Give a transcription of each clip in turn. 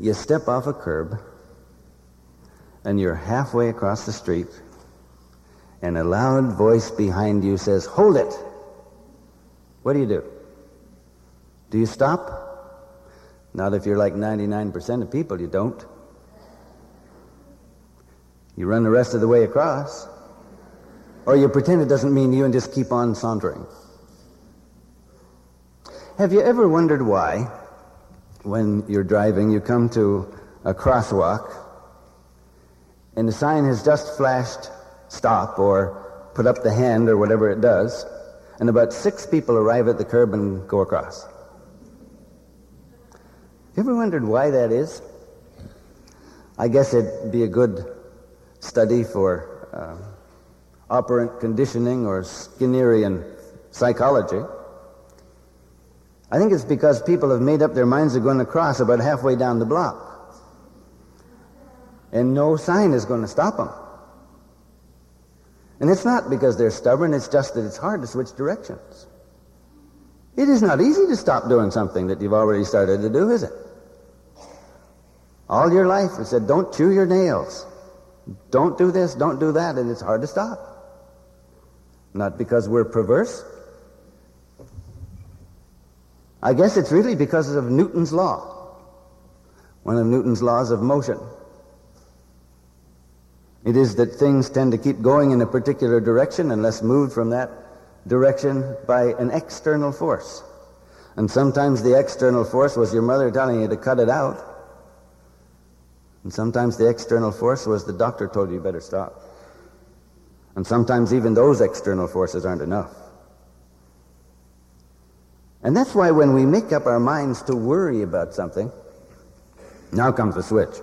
You step off a curb, and you're halfway across the street, and a loud voice behind you says, Hold it! What do you do? Do you stop? Not if you're like 99% of people, you don't. You run the rest of the way across. Or you pretend it doesn't mean you and just keep on sauntering. Have you ever wondered why, when you're driving, you come to a crosswalk and the sign has just flashed stop or put up the hand or whatever it does, and about six people arrive at the curb and go across? You ever wondered why that is? I guess it'd be a good study for uh, operant conditioning or Skinnerian psychology. I think it's because people have made up their minds they're going to cross about halfway down the block. And no sign is going to stop them. And it's not because they're stubborn, it's just that it's hard to switch directions. It is not easy to stop doing something that you've already started to do, is it? All your life, it said, don't chew your nails. Don't do this, don't do that, and it's hard to stop. Not because we're perverse. I guess it's really because of Newton's law, one of Newton's laws of motion. It is that things tend to keep going in a particular direction unless moved from that direction by an external force. And sometimes the external force was your mother telling you to cut it out. And sometimes the external force was the doctor told you you better stop. And sometimes even those external forces aren't enough. And that's why when we make up our minds to worry about something, now comes the switch.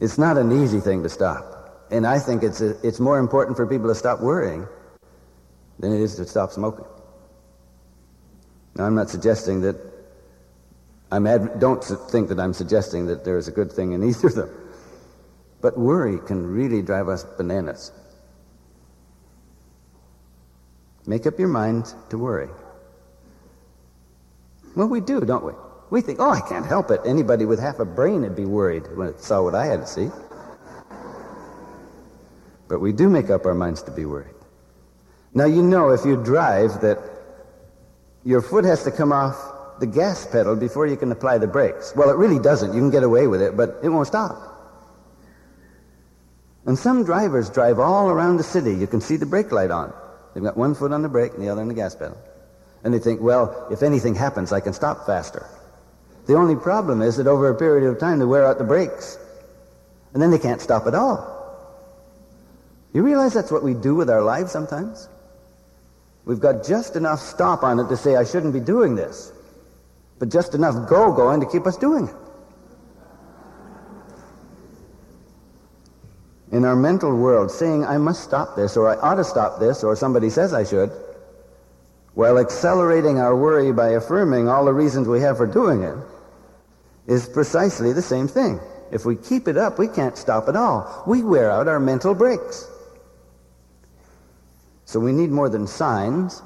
It's not an easy thing to stop. And I think it's, a, it's more important for people to stop worrying than it is to stop smoking. Now, I'm not suggesting that, I'm don't think that I'm suggesting that there is a good thing in either of them. But worry can really drive us bananas. Make up your mind to worry. Well, we do, don't we? We think, oh, I can't help it. Anybody with half a brain would be worried when it saw what I had to see. But we do make up our minds to be worried. Now, you know, if you drive, that your foot has to come off the gas pedal before you can apply the brakes. Well, it really doesn't. You can get away with it, but it won't stop. And some drivers drive all around the city. You can see the brake light on. They've got one foot on the brake and the other on the gas pedal. And they think, well, if anything happens, I can stop faster. The only problem is that over a period of time, they wear out the brakes. And then they can't stop at all. You realize that's what we do with our lives sometimes? We've got just enough stop on it to say, I shouldn't be doing this. But just enough go going to keep us doing it. In our mental world, saying, I must stop this, or I ought to stop this, or somebody says I should, while accelerating our worry by affirming all the reasons we have for doing it, is precisely the same thing. If we keep it up, we can't stop at all. We wear out our mental brakes. So we need more than signs,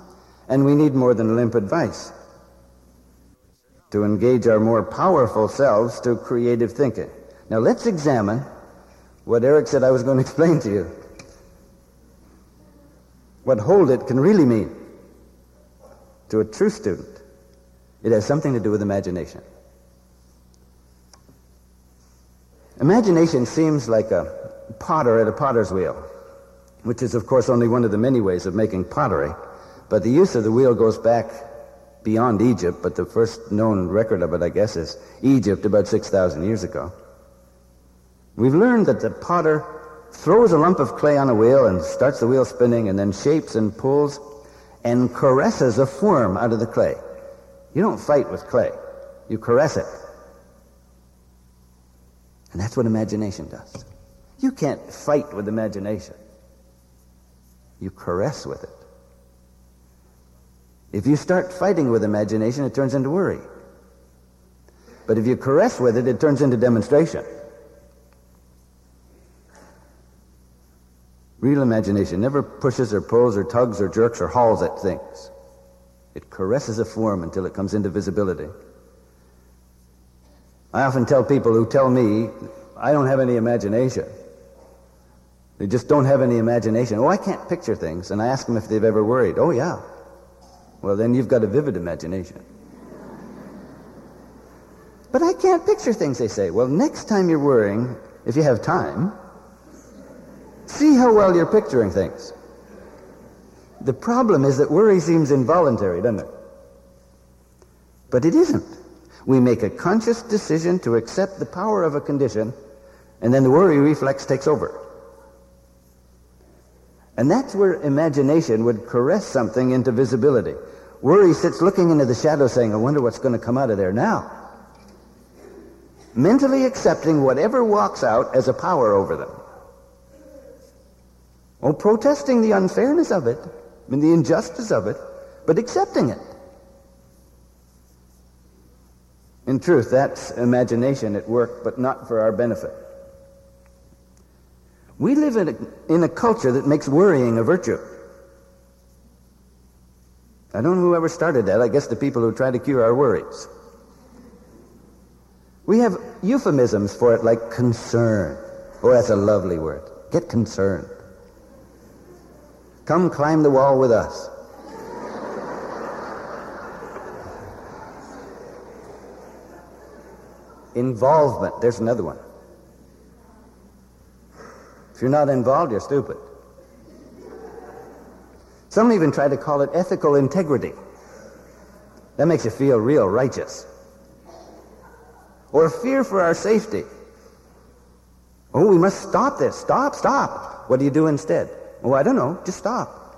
and we need more than limp advice to engage our more powerful selves to creative thinking. Now let's examine what Eric said I was going to explain to you. What hold it can really mean to a true student. It has something to do with imagination. Imagination seems like a potter at a potter's wheel, which is, of course, only one of the many ways of making pottery. But the use of the wheel goes back beyond Egypt, but the first known record of it, I guess, is Egypt about 6,000 years ago. We've learned that the potter throws a lump of clay on a wheel and starts the wheel spinning and then shapes and pulls and caresses a form out of the clay. You don't fight with clay. You caress it. And that's what imagination does. You can't fight with imagination. You caress with it. If you start fighting with imagination, it turns into worry. But if you caress with it, it turns into demonstration. Real imagination never pushes or pulls or tugs or jerks or hauls at things. It caresses a form until it comes into visibility. I often tell people who tell me I don't have any imagination. They just don't have any imagination. Oh, I can't picture things. And I ask them if they've ever worried. Oh, yeah. Well, then you've got a vivid imagination. But I can't picture things, they say. Well, next time you're worrying, if you have time, see how well you're picturing things. The problem is that worry seems involuntary, doesn't it? But it isn't. We make a conscious decision to accept the power of a condition, and then the worry reflex takes over. And that's where imagination would caress something into visibility. Worry sits looking into the shadow saying, I wonder what's going to come out of there now. Mentally accepting whatever walks out as a power over them. Oh, protesting the unfairness of it and the injustice of it, but accepting it. In truth, that's imagination at work, but not for our benefit. We live in a, in a culture that makes worrying a virtue. I don't know who ever started that. I guess the people who try to cure our worries. We have euphemisms for it like concern. Oh, that's a lovely word. Get concerned. Come climb the wall with us. Involvement. There's another one. If you're not involved, you're stupid. Some even try to call it ethical integrity. That makes you feel real righteous. Or fear for our safety. Oh, we must stop this. Stop, stop. What do you do instead? Oh, I don't know. Just stop.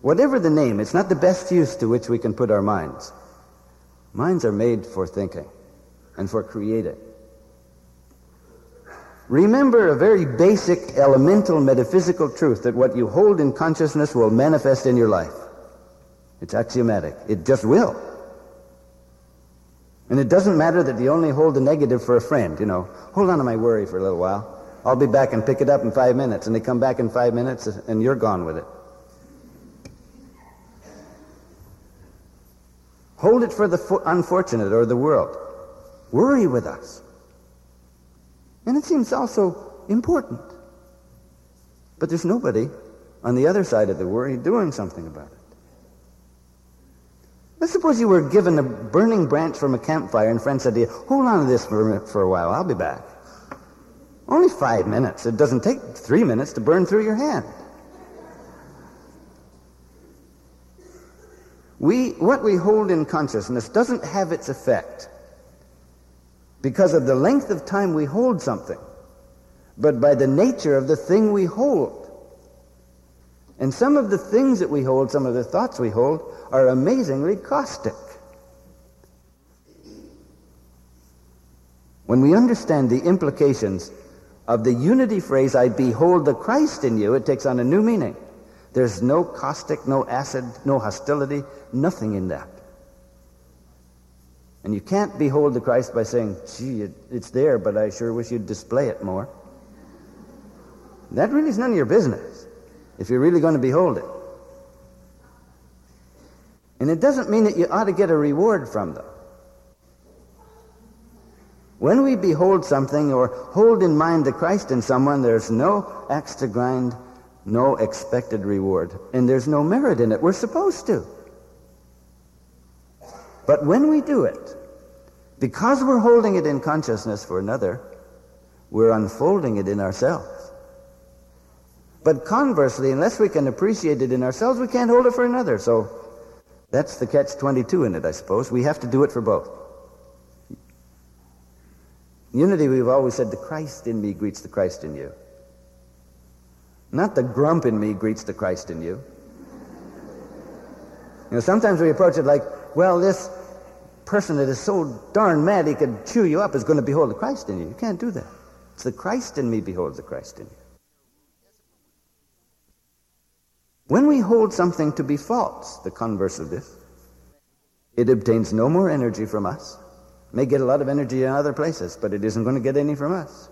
Whatever the name, it's not the best use to which we can put our minds. Minds are made for thinking and for creating. Remember a very basic, elemental, metaphysical truth that what you hold in consciousness will manifest in your life. It's axiomatic. It just will. And it doesn't matter that you only hold the negative for a friend, you know. Hold on to my worry for a little while. I'll be back and pick it up in five minutes. And they come back in five minutes and you're gone with it. Hold it for the unfortunate or the world. Worry with us. And it seems also important. But there's nobody on the other side of the worry doing something about it. Let's suppose you were given a burning branch from a campfire and friend said to you, hold on to this for a while, I'll be back. Only five minutes. It doesn't take three minutes to burn through your hand. We, what we hold in consciousness doesn't have its effect because of the length of time we hold something, but by the nature of the thing we hold. And some of the things that we hold, some of the thoughts we hold, are amazingly caustic. When we understand the implications of the unity phrase, I behold the Christ in you, it takes on a new meaning. There's no caustic, no acid, no hostility, nothing in that. And you can't behold the Christ by saying, gee, it's there, but I sure wish you'd display it more. That really is none of your business if you're really going to behold it. And it doesn't mean that you ought to get a reward from them. When we behold something or hold in mind the Christ in someone, there's no axe to grind, no expected reward, and there's no merit in it. We're supposed to. But when we do it, because we're holding it in consciousness for another, we're unfolding it in ourselves. But conversely, unless we can appreciate it in ourselves, we can't hold it for another. So that's the catch 22 in it, I suppose. We have to do it for both. Unity, we've always said, the Christ in me greets the Christ in you. Not the grump in me greets the Christ in you. You know, sometimes we approach it like, well, this person that is so darn mad he could chew you up is going to behold the Christ in you. You can't do that. It's the Christ in me beholds the Christ in you. When we hold something to be false, the converse of this, it obtains no more energy from us. May get a lot of energy in other places, but it isn't going to get any from us.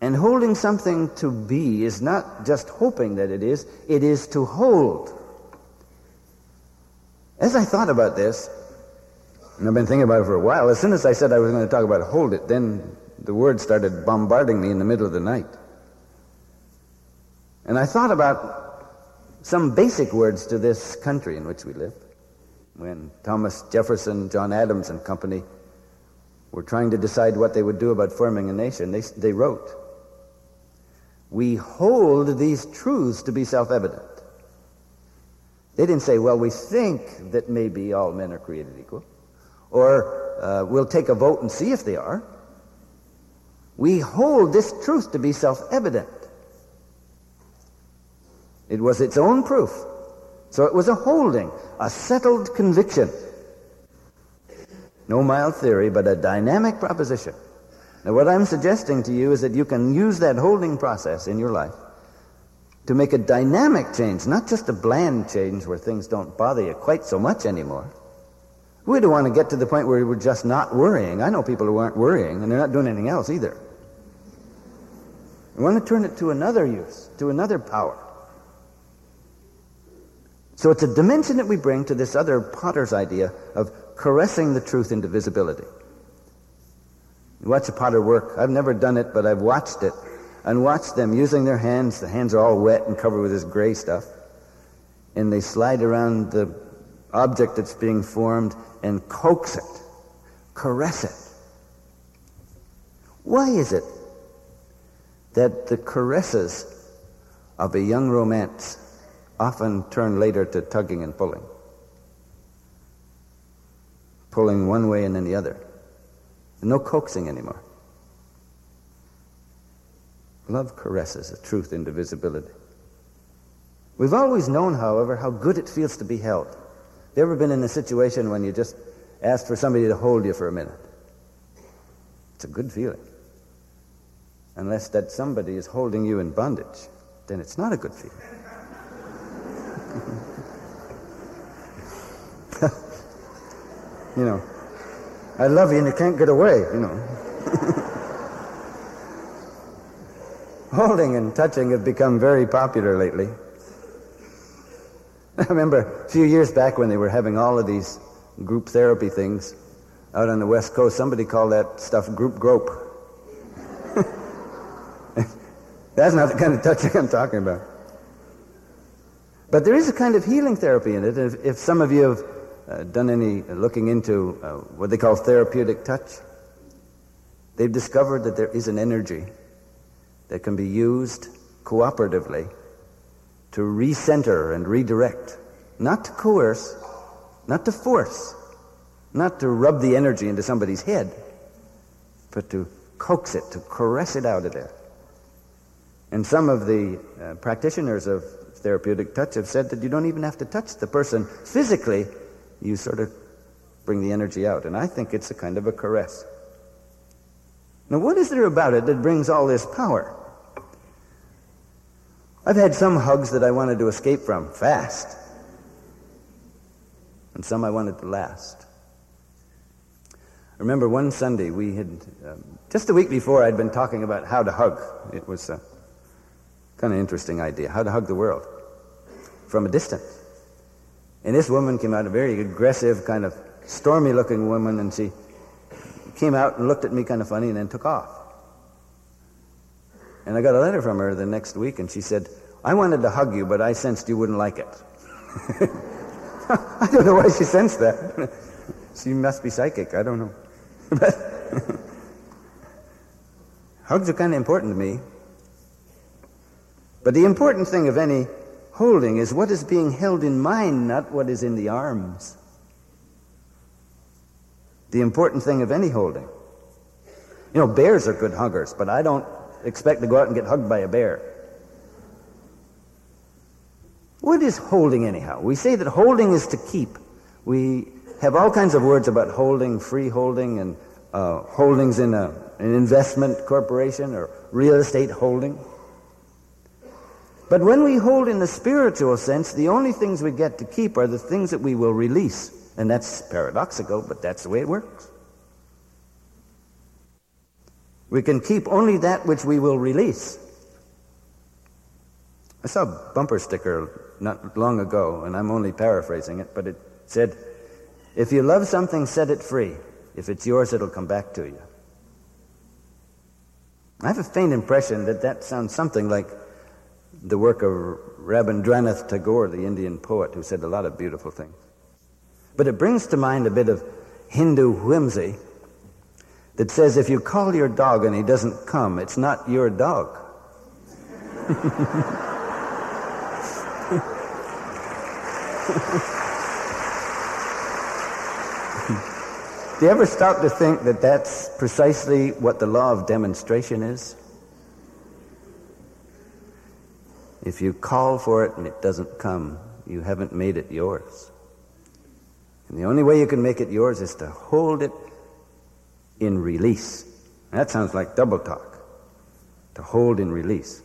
And holding something to be is not just hoping that it is, it is to hold. As I thought about this, and I've been thinking about it for a while, as soon as I said I was going to talk about hold it, then the word started bombarding me in the middle of the night. And I thought about some basic words to this country in which we live. When Thomas Jefferson, John Adams, and company were trying to decide what they would do about forming a nation, they, they wrote, We hold these truths to be self evident. They didn't say, well, we think that maybe all men are created equal, or uh, we'll take a vote and see if they are. We hold this truth to be self evident. It was its own proof. So it was a holding, a settled conviction. No mild theory, but a dynamic proposition. Now, what I'm suggesting to you is that you can use that holding process in your life to make a dynamic change, not just a bland change where things don't bother you quite so much anymore. We don't want to get to the point where we're just not worrying. I know people who aren't worrying, and they're not doing anything else either. We want to turn it to another use, to another power. So it's a dimension that we bring to this other potter's idea of caressing the truth into visibility. You watch a potter work. I've never done it, but I've watched it and watched them using their hands. The hands are all wet and covered with this gray stuff. And they slide around the object that's being formed and coax it, caress it. Why is it that the caresses of a young romance often turn later to tugging and pulling? pulling one way and then the other. No coaxing anymore. Love caresses a truth into visibility. We've always known, however, how good it feels to be held. Have you ever been in a situation when you just asked for somebody to hold you for a minute? It's a good feeling. Unless that somebody is holding you in bondage, then it's not a good feeling. You know, I love you and you can't get away, you know. Holding and touching have become very popular lately. I remember a few years back when they were having all of these group therapy things out on the West Coast, somebody called that stuff group grope. That's not the kind of touching I'm talking about. But there is a kind of healing therapy in it. If, if some of you have uh, done any looking into uh, what they call therapeutic touch. They've discovered that there is an energy that can be used cooperatively to recenter and redirect, not to coerce, not to force, not to rub the energy into somebody's head, but to coax it, to caress it out of there. And some of the uh, practitioners of therapeutic touch have said that you don't even have to touch the person physically you sort of bring the energy out. And I think it's a kind of a caress. Now, what is there about it that brings all this power? I've had some hugs that I wanted to escape from fast, and some I wanted to last. I remember one Sunday we had, um, just a week before, I'd been talking about how to hug. It was a kind of interesting idea, how to hug the world from a distance. And this woman came out, a very aggressive, kind of stormy looking woman, and she came out and looked at me kind of funny and then took off. And I got a letter from her the next week, and she said, I wanted to hug you, but I sensed you wouldn't like it. I don't know why she sensed that. she must be psychic. I don't know. but hugs are kind of important to me. But the important thing of any holding is what is being held in mind, not what is in the arms. The important thing of any holding. You know, bears are good huggers, but I don't expect to go out and get hugged by a bear. What is holding, anyhow? We say that holding is to keep. We have all kinds of words about holding, free holding, and uh, holdings in a, an investment corporation or real estate holding. But when we hold in the spiritual sense, the only things we get to keep are the things that we will release. And that's paradoxical, but that's the way it works. We can keep only that which we will release. I saw a bumper sticker not long ago, and I'm only paraphrasing it, but it said, If you love something, set it free. If it's yours, it'll come back to you. I have a faint impression that that sounds something like the work of Rabindranath Tagore, the Indian poet, who said a lot of beautiful things. But it brings to mind a bit of Hindu whimsy that says if you call your dog and he doesn't come, it's not your dog. Do you ever stop to think that that's precisely what the law of demonstration is? If you call for it and it doesn't come, you haven't made it yours. And the only way you can make it yours is to hold it in release. That sounds like double talk. To hold in release.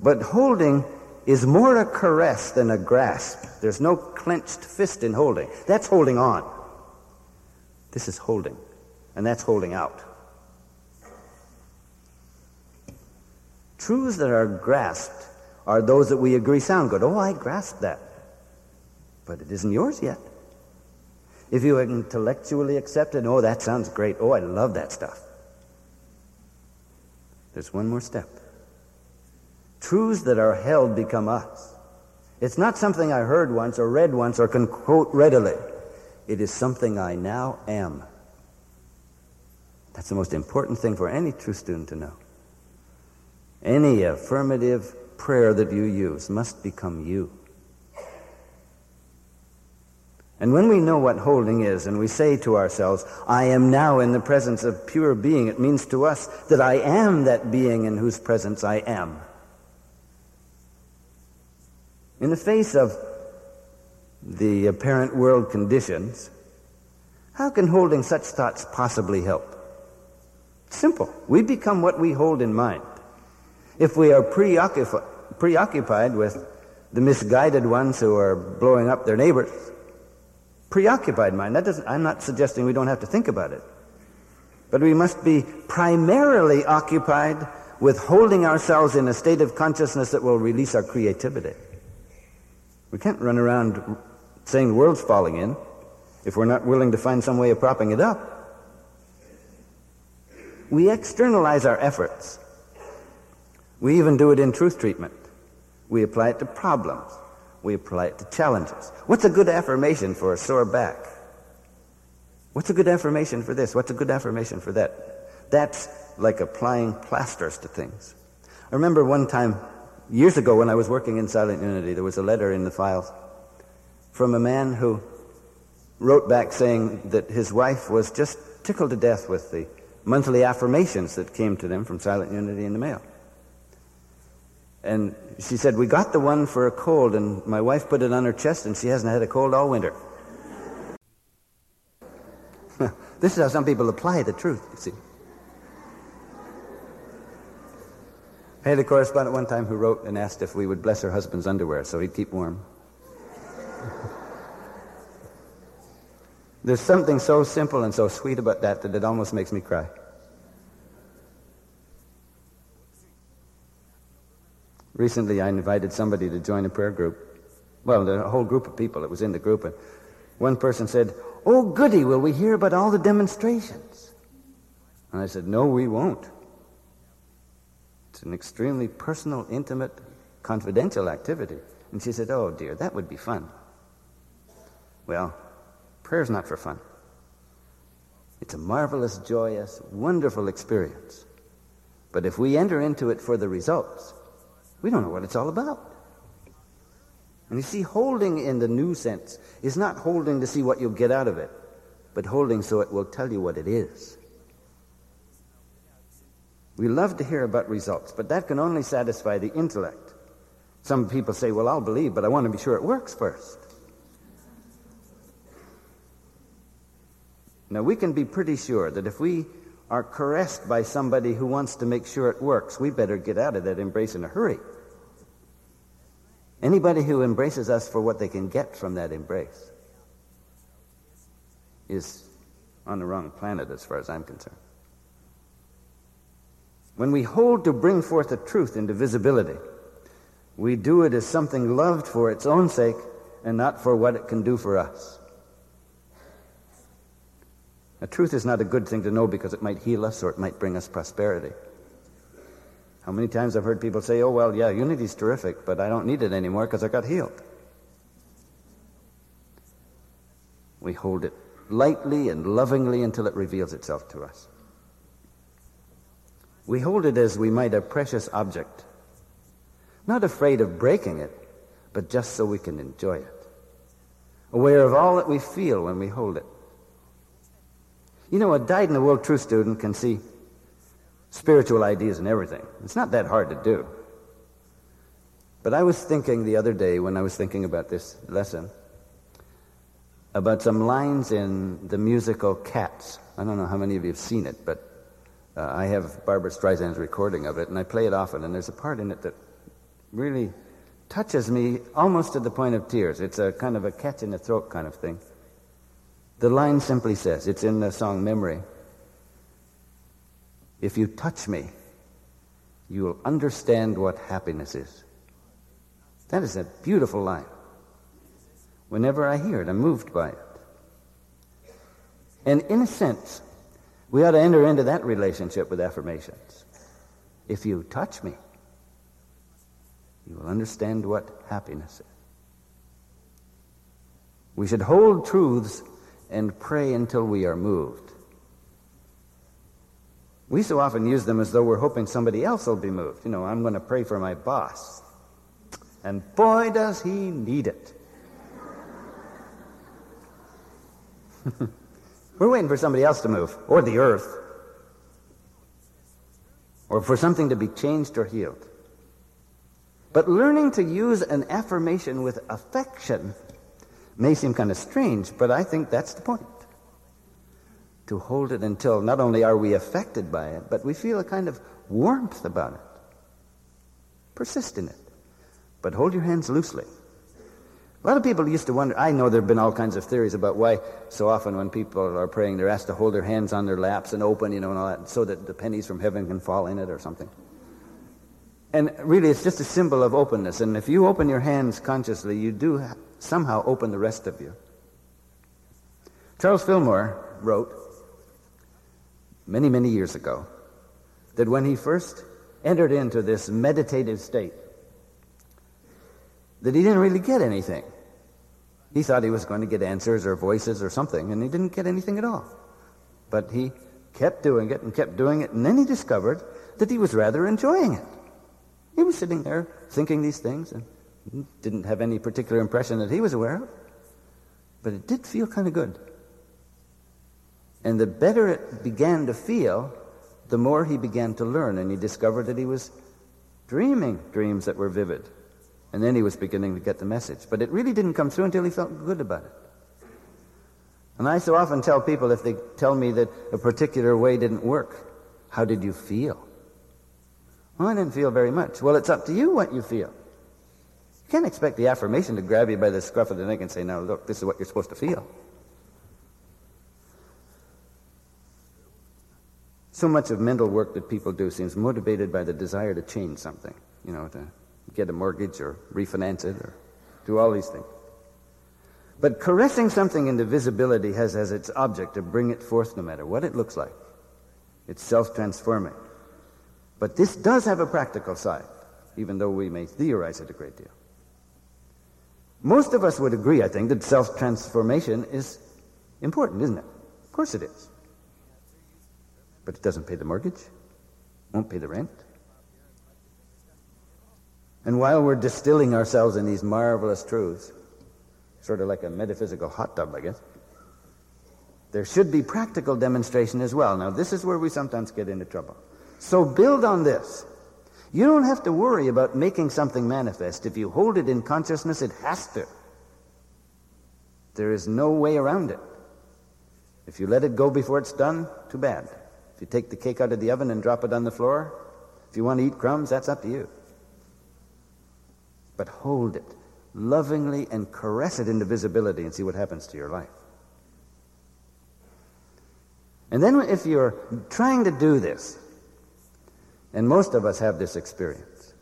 But holding is more a caress than a grasp. There's no clenched fist in holding. That's holding on. This is holding, and that's holding out. Truths that are grasped are those that we agree sound good. Oh, I grasped that. But it isn't yours yet. If you intellectually accept it, oh, that sounds great. Oh, I love that stuff. There's one more step. Truths that are held become us. It's not something I heard once or read once or can quote readily. It is something I now am. That's the most important thing for any true student to know. Any affirmative prayer that you use must become you. And when we know what holding is and we say to ourselves, I am now in the presence of pure being, it means to us that I am that being in whose presence I am. In the face of the apparent world conditions, how can holding such thoughts possibly help? Simple. We become what we hold in mind. If we are preoccupied with the misguided ones who are blowing up their neighbors, preoccupied mind. That doesn't, I'm not suggesting we don't have to think about it. But we must be primarily occupied with holding ourselves in a state of consciousness that will release our creativity. We can't run around saying the world's falling in if we're not willing to find some way of propping it up. We externalize our efforts. We even do it in truth treatment. We apply it to problems we apply it to challenges. What's a good affirmation for a sore back? What's a good affirmation for this? What's a good affirmation for that? That's like applying plasters to things. I remember one time, years ago, when I was working in Silent Unity, there was a letter in the files from a man who wrote back saying that his wife was just tickled to death with the monthly affirmations that came to them from Silent Unity in the mail. And she said, We got the one for a cold, and my wife put it on her chest, and she hasn't had a cold all winter. this is how some people apply the truth, you see. I had a correspondent one time who wrote and asked if we would bless her husband's underwear so he'd keep warm. There's something so simple and so sweet about that that it almost makes me cry. Recently, I invited somebody to join a prayer group. Well, the whole group of people that was in the group. And one person said, Oh, goody, will we hear about all the demonstrations? And I said, No, we won't. It's an extremely personal, intimate, confidential activity. And she said, Oh, dear, that would be fun. Well, prayer's not for fun. It's a marvelous, joyous, wonderful experience. But if we enter into it for the results, we don't know what it's all about. And you see, holding in the new sense is not holding to see what you'll get out of it, but holding so it will tell you what it is. We love to hear about results, but that can only satisfy the intellect. Some people say, well, I'll believe, but I want to be sure it works first. Now, we can be pretty sure that if we are caressed by somebody who wants to make sure it works, we better get out of that embrace in a hurry. Anybody who embraces us for what they can get from that embrace is on the wrong planet as far as I'm concerned. When we hold to bring forth the truth into visibility, we do it as something loved for its own sake and not for what it can do for us. Now, truth is not a good thing to know because it might heal us or it might bring us prosperity. How many times I've heard people say, oh, well, yeah, unity's terrific, but I don't need it anymore because I got healed. We hold it lightly and lovingly until it reveals itself to us. We hold it as we might a precious object, not afraid of breaking it, but just so we can enjoy it, aware of all that we feel when we hold it. You know, a dyed in the wool truth student can see spiritual ideas and everything. It's not that hard to do. But I was thinking the other day when I was thinking about this lesson about some lines in the musical Cats. I don't know how many of you have seen it, but uh, I have Barbra Streisand's recording of it, and I play it often, and there's a part in it that really touches me almost to the point of tears. It's a kind of a catch in the throat kind of thing. The line simply says, it's in the song Memory, if you touch me, you will understand what happiness is. That is a beautiful line. Whenever I hear it, I'm moved by it. And in a sense, we ought to enter into that relationship with affirmations. If you touch me, you will understand what happiness is. We should hold truths and pray until we are moved. We so often use them as though we're hoping somebody else will be moved. You know, I'm going to pray for my boss. And boy, does he need it. we're waiting for somebody else to move, or the earth, or for something to be changed or healed. But learning to use an affirmation with affection may seem kind of strange, but I think that's the point to hold it until not only are we affected by it, but we feel a kind of warmth about it. Persist in it, but hold your hands loosely. A lot of people used to wonder, I know there have been all kinds of theories about why so often when people are praying, they're asked to hold their hands on their laps and open, you know, and all that, so that the pennies from heaven can fall in it or something. And really, it's just a symbol of openness. And if you open your hands consciously, you do somehow open the rest of you. Charles Fillmore wrote, many, many years ago that when he first entered into this meditative state, that he didn't really get anything. He thought he was going to get answers or voices or something, and he didn't get anything at all. But he kept doing it and kept doing it, and then he discovered that he was rather enjoying it. He was sitting there thinking these things and didn't have any particular impression that he was aware of, but it did feel kind of good. And the better it began to feel, the more he began to learn, and he discovered that he was dreaming dreams that were vivid. And then he was beginning to get the message. But it really didn't come through until he felt good about it. And I so often tell people if they tell me that a particular way didn't work, how did you feel? Well, I didn't feel very much. Well, it's up to you what you feel. You can't expect the affirmation to grab you by the scruff of the neck and say, now look, this is what you're supposed to feel. So much of mental work that people do seems motivated by the desire to change something, you know, to get a mortgage or refinance it or do all these things. But caressing something into visibility has as its object to bring it forth no matter what it looks like. It's self-transforming. But this does have a practical side, even though we may theorize it a great deal. Most of us would agree, I think, that self-transformation is important, isn't it? Of course it is but it doesn't pay the mortgage, won't pay the rent. And while we're distilling ourselves in these marvelous truths, sort of like a metaphysical hot tub, I guess, there should be practical demonstration as well. Now, this is where we sometimes get into trouble. So build on this. You don't have to worry about making something manifest. If you hold it in consciousness, it has to. There is no way around it. If you let it go before it's done, too bad. If you take the cake out of the oven and drop it on the floor, if you want to eat crumbs, that's up to you. But hold it lovingly and caress it into visibility and see what happens to your life. And then if you're trying to do this, and most of us have this experience,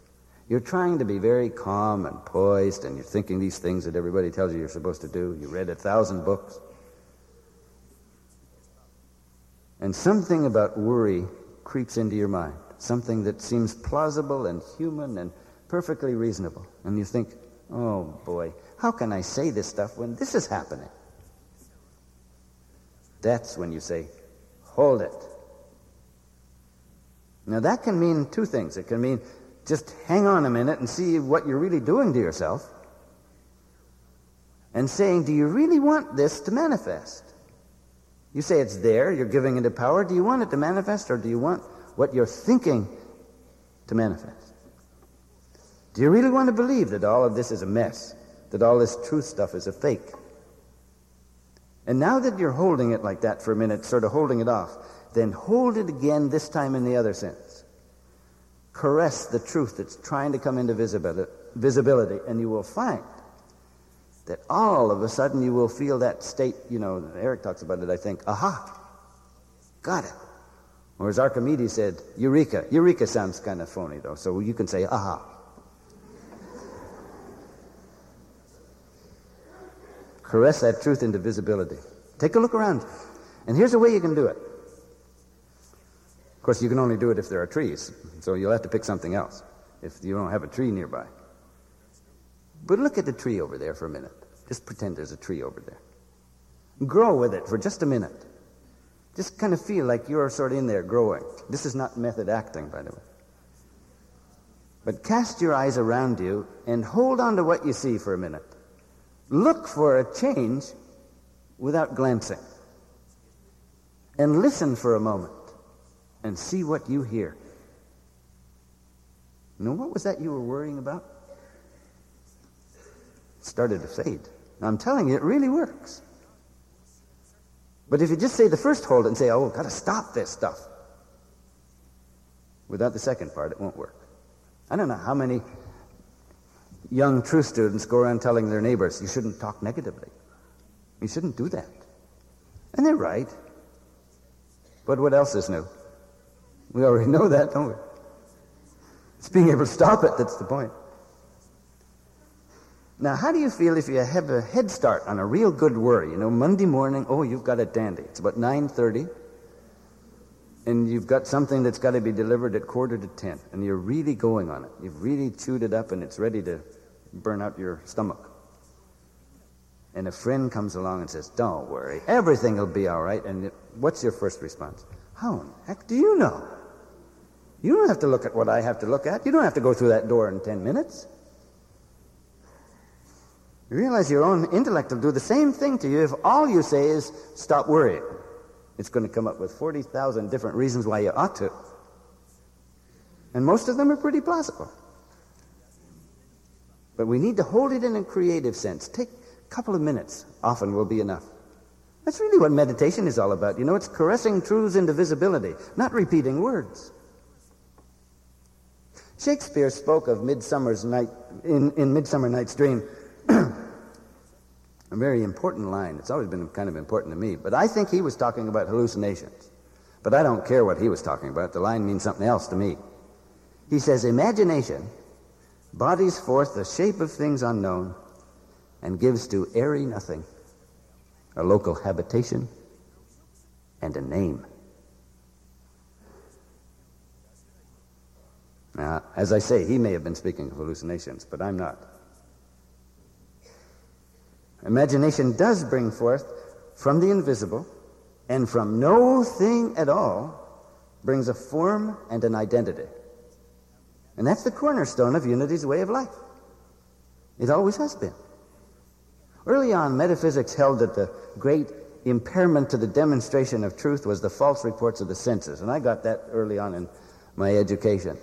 You're trying to be very calm and poised, and you're thinking these things that everybody tells you you're supposed to do. You read a thousand books. And something about worry creeps into your mind, something that seems plausible and human and perfectly reasonable. And you think, oh boy, how can I say this stuff when this is happening? That's when you say, hold it. Now, that can mean two things. It can mean just hang on a minute and see what you're really doing to yourself. And saying, do you really want this to manifest? You say it's there, you're giving it a power. Do you want it to manifest, or do you want what you're thinking to manifest? Do you really want to believe that all of this is a mess? That all this truth stuff is a fake? And now that you're holding it like that for a minute, sort of holding it off, then hold it again, this time in the other sense. Caress the truth that's trying to come into visibility, and you will find that all of a sudden you will feel that state, you know, Eric talks about it, I think, aha, got it. Or as Archimedes said, eureka. Eureka sounds kind of phony, though, so you can say, aha. Caress that truth into visibility. Take a look around. And here's a way you can do it. Of course, you can only do it if there are trees, so you'll have to pick something else if you don't have a tree nearby. But look at the tree over there for a minute. Just pretend there's a tree over there. Grow with it for just a minute. Just kind of feel like you're sort of in there growing. This is not method acting, by the way. But cast your eyes around you and hold on to what you see for a minute. Look for a change without glancing. And listen for a moment and see what you hear. Now, what was that you were worrying about? Started to fade. I'm telling you, it really works. But if you just say the first hold and say, oh, we've got to stop this stuff, without the second part, it won't work. I don't know how many young truth students go around telling their neighbors, you shouldn't talk negatively. You shouldn't do that. And they're right. But what else is new? We already know that, don't we? It's being able to stop it that's the point. Now, how do you feel if you have a head start on a real good worry? You know, Monday morning, oh, you've got a dandy. It's about 9.30, and you've got something that's got to be delivered at quarter to 10, and you're really going on it. You've really chewed it up, and it's ready to burn out your stomach. And a friend comes along and says, Don't worry, everything will be all right. And what's your first response? How in heck do you know? You don't have to look at what I have to look at. You don't have to go through that door in 10 minutes. You realize your own intellect will do the same thing to you if all you say is, Stop worrying. It's going to come up with 40,000 different reasons why you ought to. And most of them are pretty plausible. But we need to hold it in a creative sense. Take a couple of minutes, often will be enough. That's really what meditation is all about. You know, it's caressing truths into visibility, not repeating words. Shakespeare spoke of Midsummer's Night in, in Midsummer Night's Dream. A very important line. It's always been kind of important to me. But I think he was talking about hallucinations. But I don't care what he was talking about. The line means something else to me. He says, Imagination bodies forth the shape of things unknown, and gives to airy nothing a local habitation and a name. Now, as I say, he may have been speaking of hallucinations, but I'm not. Imagination does bring forth from the invisible and from no thing at all brings a form and an identity. And that's the cornerstone of unity's way of life. It always has been. Early on, metaphysics held that the great impairment to the demonstration of truth was the false reports of the senses. And I got that early on in my education.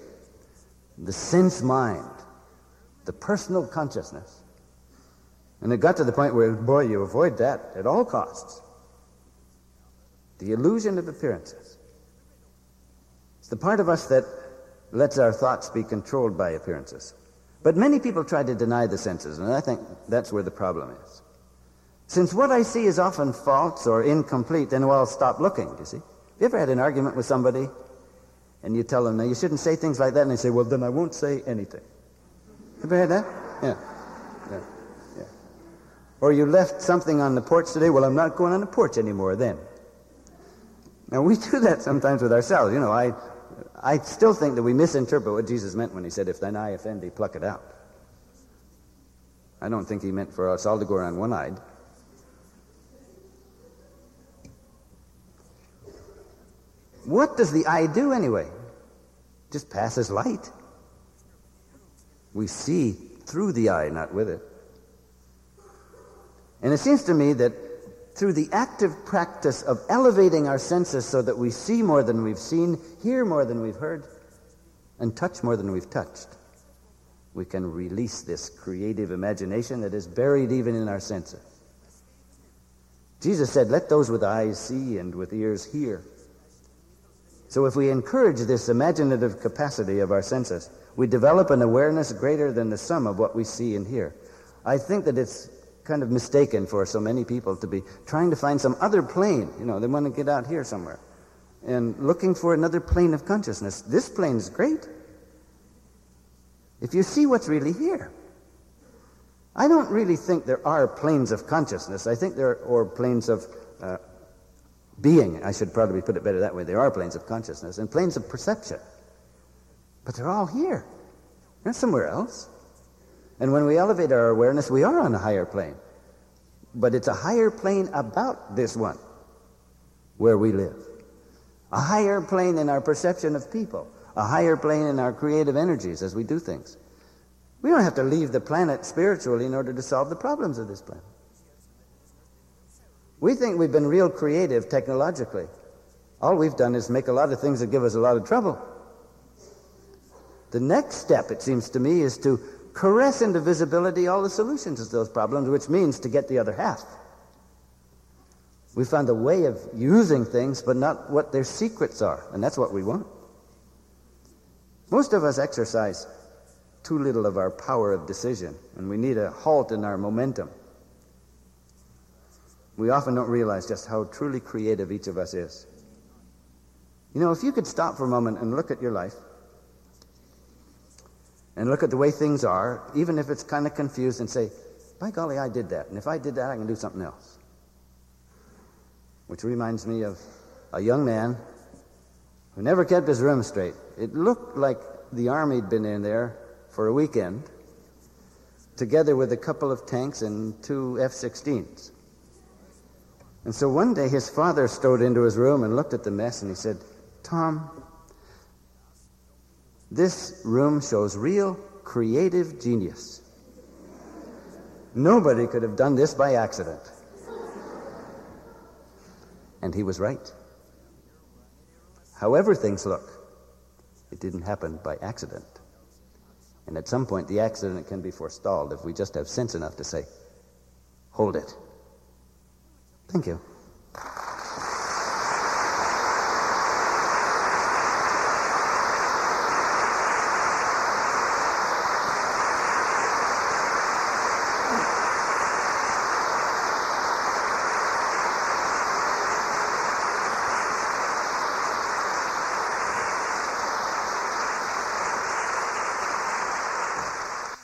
The sense mind, the personal consciousness. And it got to the point where, boy, you avoid that at all costs. The illusion of appearances. It's the part of us that lets our thoughts be controlled by appearances. But many people try to deny the senses, and I think that's where the problem is. Since what I see is often false or incomplete, then well, I'll stop looking, you see. Have you ever had an argument with somebody and you tell them, now you shouldn't say things like that, and they say, well, then I won't say anything. Have you ever had that? Yeah. Or you left something on the porch today. Well, I'm not going on the porch anymore then. Now, we do that sometimes with ourselves. You know, I, I still think that we misinterpret what Jesus meant when he said, If thine eye offend thee, pluck it out. I don't think he meant for us all to go around one eyed. What does the eye do anyway? Just passes light. We see through the eye, not with it. And it seems to me that through the active practice of elevating our senses so that we see more than we've seen, hear more than we've heard, and touch more than we've touched, we can release this creative imagination that is buried even in our senses. Jesus said, Let those with eyes see and with ears hear. So if we encourage this imaginative capacity of our senses, we develop an awareness greater than the sum of what we see and hear. I think that it's kind of mistaken for so many people to be trying to find some other plane. You know, they want to get out here somewhere and looking for another plane of consciousness. This plane is great. If you see what's really here. I don't really think there are planes of consciousness. I think there are, planes of uh, being. I should probably put it better that way. There are planes of consciousness and planes of perception. But they're all here. They're somewhere else. And when we elevate our awareness, we are on a higher plane. But it's a higher plane about this one where we live. A higher plane in our perception of people. A higher plane in our creative energies as we do things. We don't have to leave the planet spiritually in order to solve the problems of this planet. We think we've been real creative technologically. All we've done is make a lot of things that give us a lot of trouble. The next step, it seems to me, is to caress into visibility all the solutions to those problems, which means to get the other half. We found a way of using things, but not what their secrets are, and that's what we want. Most of us exercise too little of our power of decision, and we need a halt in our momentum. We often don't realize just how truly creative each of us is. You know, if you could stop for a moment and look at your life, and look at the way things are, even if it's kind of confused, and say, by golly, I did that. And if I did that, I can do something else. Which reminds me of a young man who never kept his room straight. It looked like the army had been in there for a weekend, together with a couple of tanks and two F 16s. And so one day his father strode into his room and looked at the mess and he said, Tom, this room shows real creative genius. Nobody could have done this by accident. And he was right. However things look, it didn't happen by accident. And at some point, the accident can be forestalled if we just have sense enough to say, hold it. Thank you.